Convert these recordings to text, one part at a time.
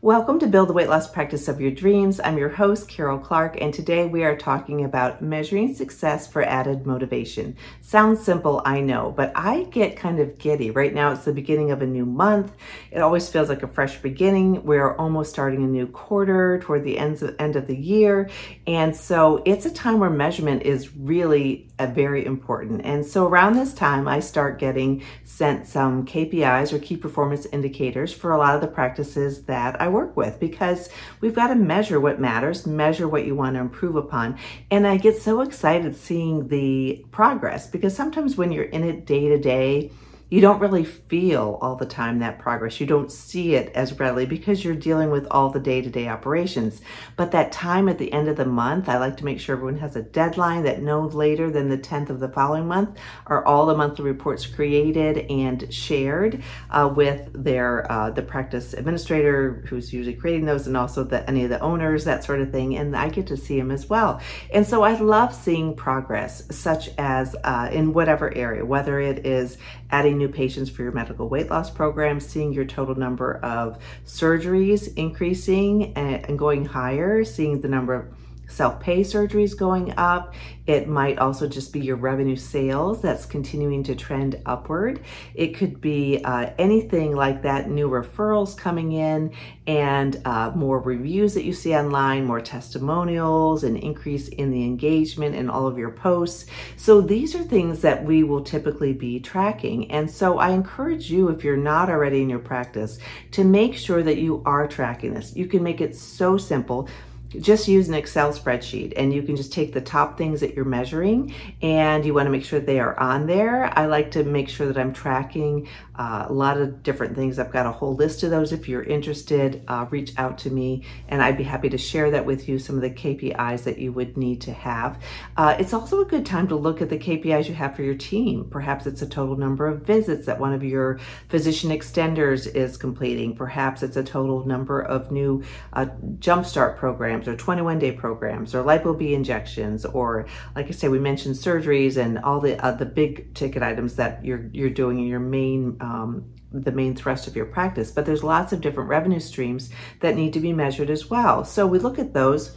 Welcome to Build the Weight Loss Practice of Your Dreams. I'm your host, Karen Clark, and today we are talking about measuring success for added motivation. Sounds simple, I know, but I get kind of giddy. Right now, it's the beginning of a new month. It always feels like a fresh beginning. We're almost starting a new quarter toward the end of, end of the year. And so it's a time where measurement is really very important. And so around this time, I start getting sent some KPIs or key performance indicators for a lot of the practices that I work with because we've got to measure what matters, measure what you want to improve upon. And I get so excited seeing the progress because sometimes when you're in it day to day, you don't really feel all the time that progress. You don't see it as readily because you're dealing with all the day to day operations. But that time at the end of the month, I like to make sure everyone has a deadline that no later than the 10th of the following month are all the monthly reports created and shared uh, with their uh, the practice administrator who's usually creating those and also the, any of the owners, that sort of thing. And I get to see them as well. And so I love seeing progress, such as uh, in whatever area, whether it is adding new patients for your medical weight loss program, seeing your total number of surgeries increasing and, going higher, seeing the number of self pay surgeries going up. It might also just be your revenue sales that's continuing to trend upward. It could be uh, anything like that new referrals coming in and uh, more reviews that you see online, more testimonials, an increase in the engagement in all of your posts. So these are things that we will typically be tracking. And so I encourage you, if you're not already in your practice, to make sure that you are tracking this. You can make it so simple just use an Excel spreadsheet and you can just take the top things that you're measuring and you want to make sure they are on there. I like to make sure that I'm tracking uh, a lot of different things. I've got a whole list of those. If you're interested, uh, reach out to me and I'd be happy to share that with you, some of the KPIs that you would need to have. Uh, it's also a good time to look at the KPIs you have for your team. Perhaps it's a total number of visits that one of your physician extenders is completing. Perhaps it's a total number of new uh, jumpstart programs programs or 21 day programs or lipo B injections or like I say we mentioned surgeries and all the uh, the big ticket items that you're you're doing in your main um, the main thrust of your practice. But there's lots of different revenue streams that need to be measured as well. So we look at those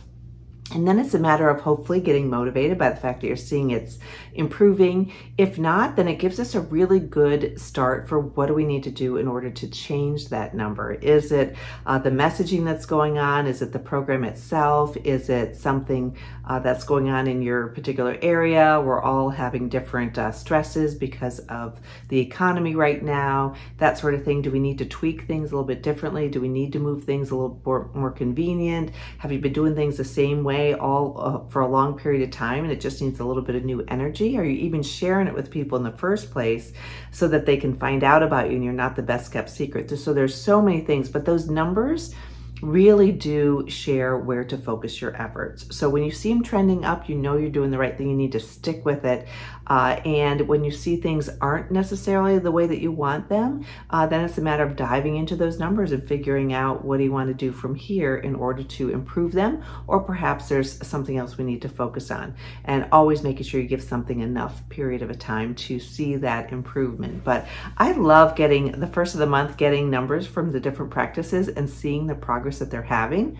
and then it's a matter of hopefully getting motivated by the fact that you're seeing it's improving. If not, then it gives us a really good start for what do we need to do in order to change that number. Is it uh, the messaging that's going on? Is it the program itself? Is it something uh, that's going on in your particular area? We're all having different uh, stresses because of the economy right now, that sort of thing. Do we need to tweak things a little bit differently? Do we need to move things a little more, more convenient? Have you been doing things the same way? All uh, for a long period of time and it just needs a little bit of new energy? Are you even sharing it with people in the first place so that they can find out about you and you're not the best kept secret? So there's so many things, but those numbers really do share where to focus your efforts. So when you see them trending up, you know you're doing the right thing. You need to stick with it. Uh, and when you see things aren't necessarily the way that you want them, uh, then it's a matter of diving into those numbers and figuring out what do you want to do from here in order to improve them, or perhaps there's something else we need to focus on. And always making sure you give something enough period of a time to see that improvement. But I love getting the first of the month, getting numbers from the different practices and seeing the progress progress that they're having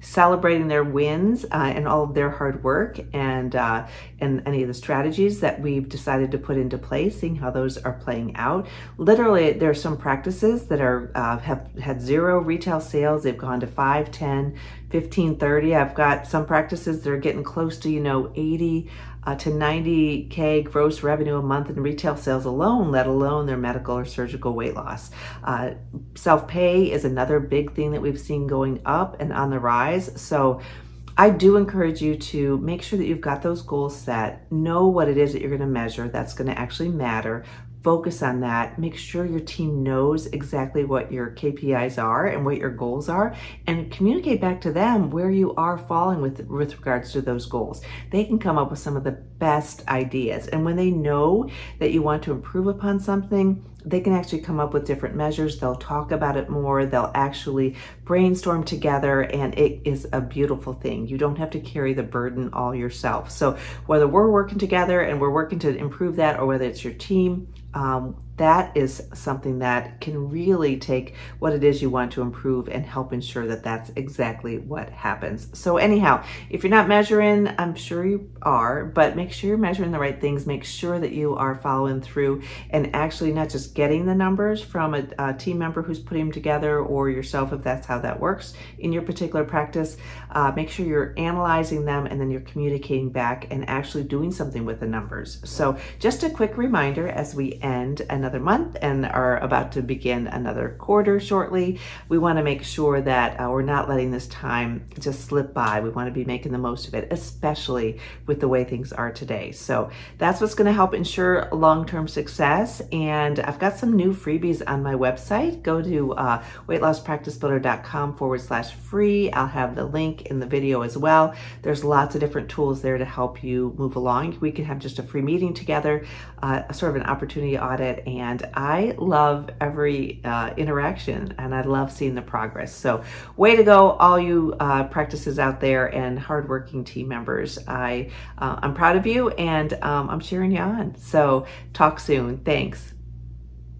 celebrating their wins uh, and all of their hard work and uh, and any of the strategies that we've decided to put into place seeing how those are playing out. Literally there are some practices that are uh, have had zero retail sales. They've gone to 5 10 15 30 i've got some practices that are getting close to you know 80 uh, to 90K gross revenue a month in retail sales alone, let alone their medical or surgical weight loss. Uh, Self pay is another big thing that we've seen going up and on the rise. So I do encourage you to make sure that you've got those goals set, know what it is that you're going to measure that's going to actually matter, focus on that. Make sure your team knows exactly what your KPIs are and what your goals are, and communicate back to them where you are falling with, with regards to those goals. They can come up with some of the best ideas. And when they know that you want to improve upon something, they can actually come up with different measures. They'll talk about it more. They'll actually brainstorm together, and it is a beautiful thing. You don't have to carry the burden all yourself. So, whether we're working together and we're working to improve that, or whether it's your team, um, that is something that can really take what it is you want to improve and help ensure that that's exactly what happens. So, anyhow, if you're not measuring, I'm sure you are, but make sure you're measuring the right things. Make sure that you are following through and actually not just getting the numbers from a, a team member who's putting them together or yourself, if that's how that works in your particular practice. Uh, make sure you're analyzing them and then you're communicating back and actually doing something with the numbers. So, just a quick reminder as we end and another month and are about to begin another quarter shortly. We want to make sure that uh, we're not letting this time just slip by. We want to be making the most of it, especially with the way things are today. So that's what's going to help ensure long term success. And I've got some new freebies on my website. Go to uh, weightlosspracticebuilder.com forward slash free. I'll have the link in the video as well. There's lots of different tools there to help you move along. We can have just a free meeting together, uh, sort of an opportunity audit and I love every uh, interaction and I love seeing the progress. So, way to go, all you uh, practices out there and hardworking team members. I uh, I'm proud of you and um, I'm cheering you on. So, talk soon. Thanks.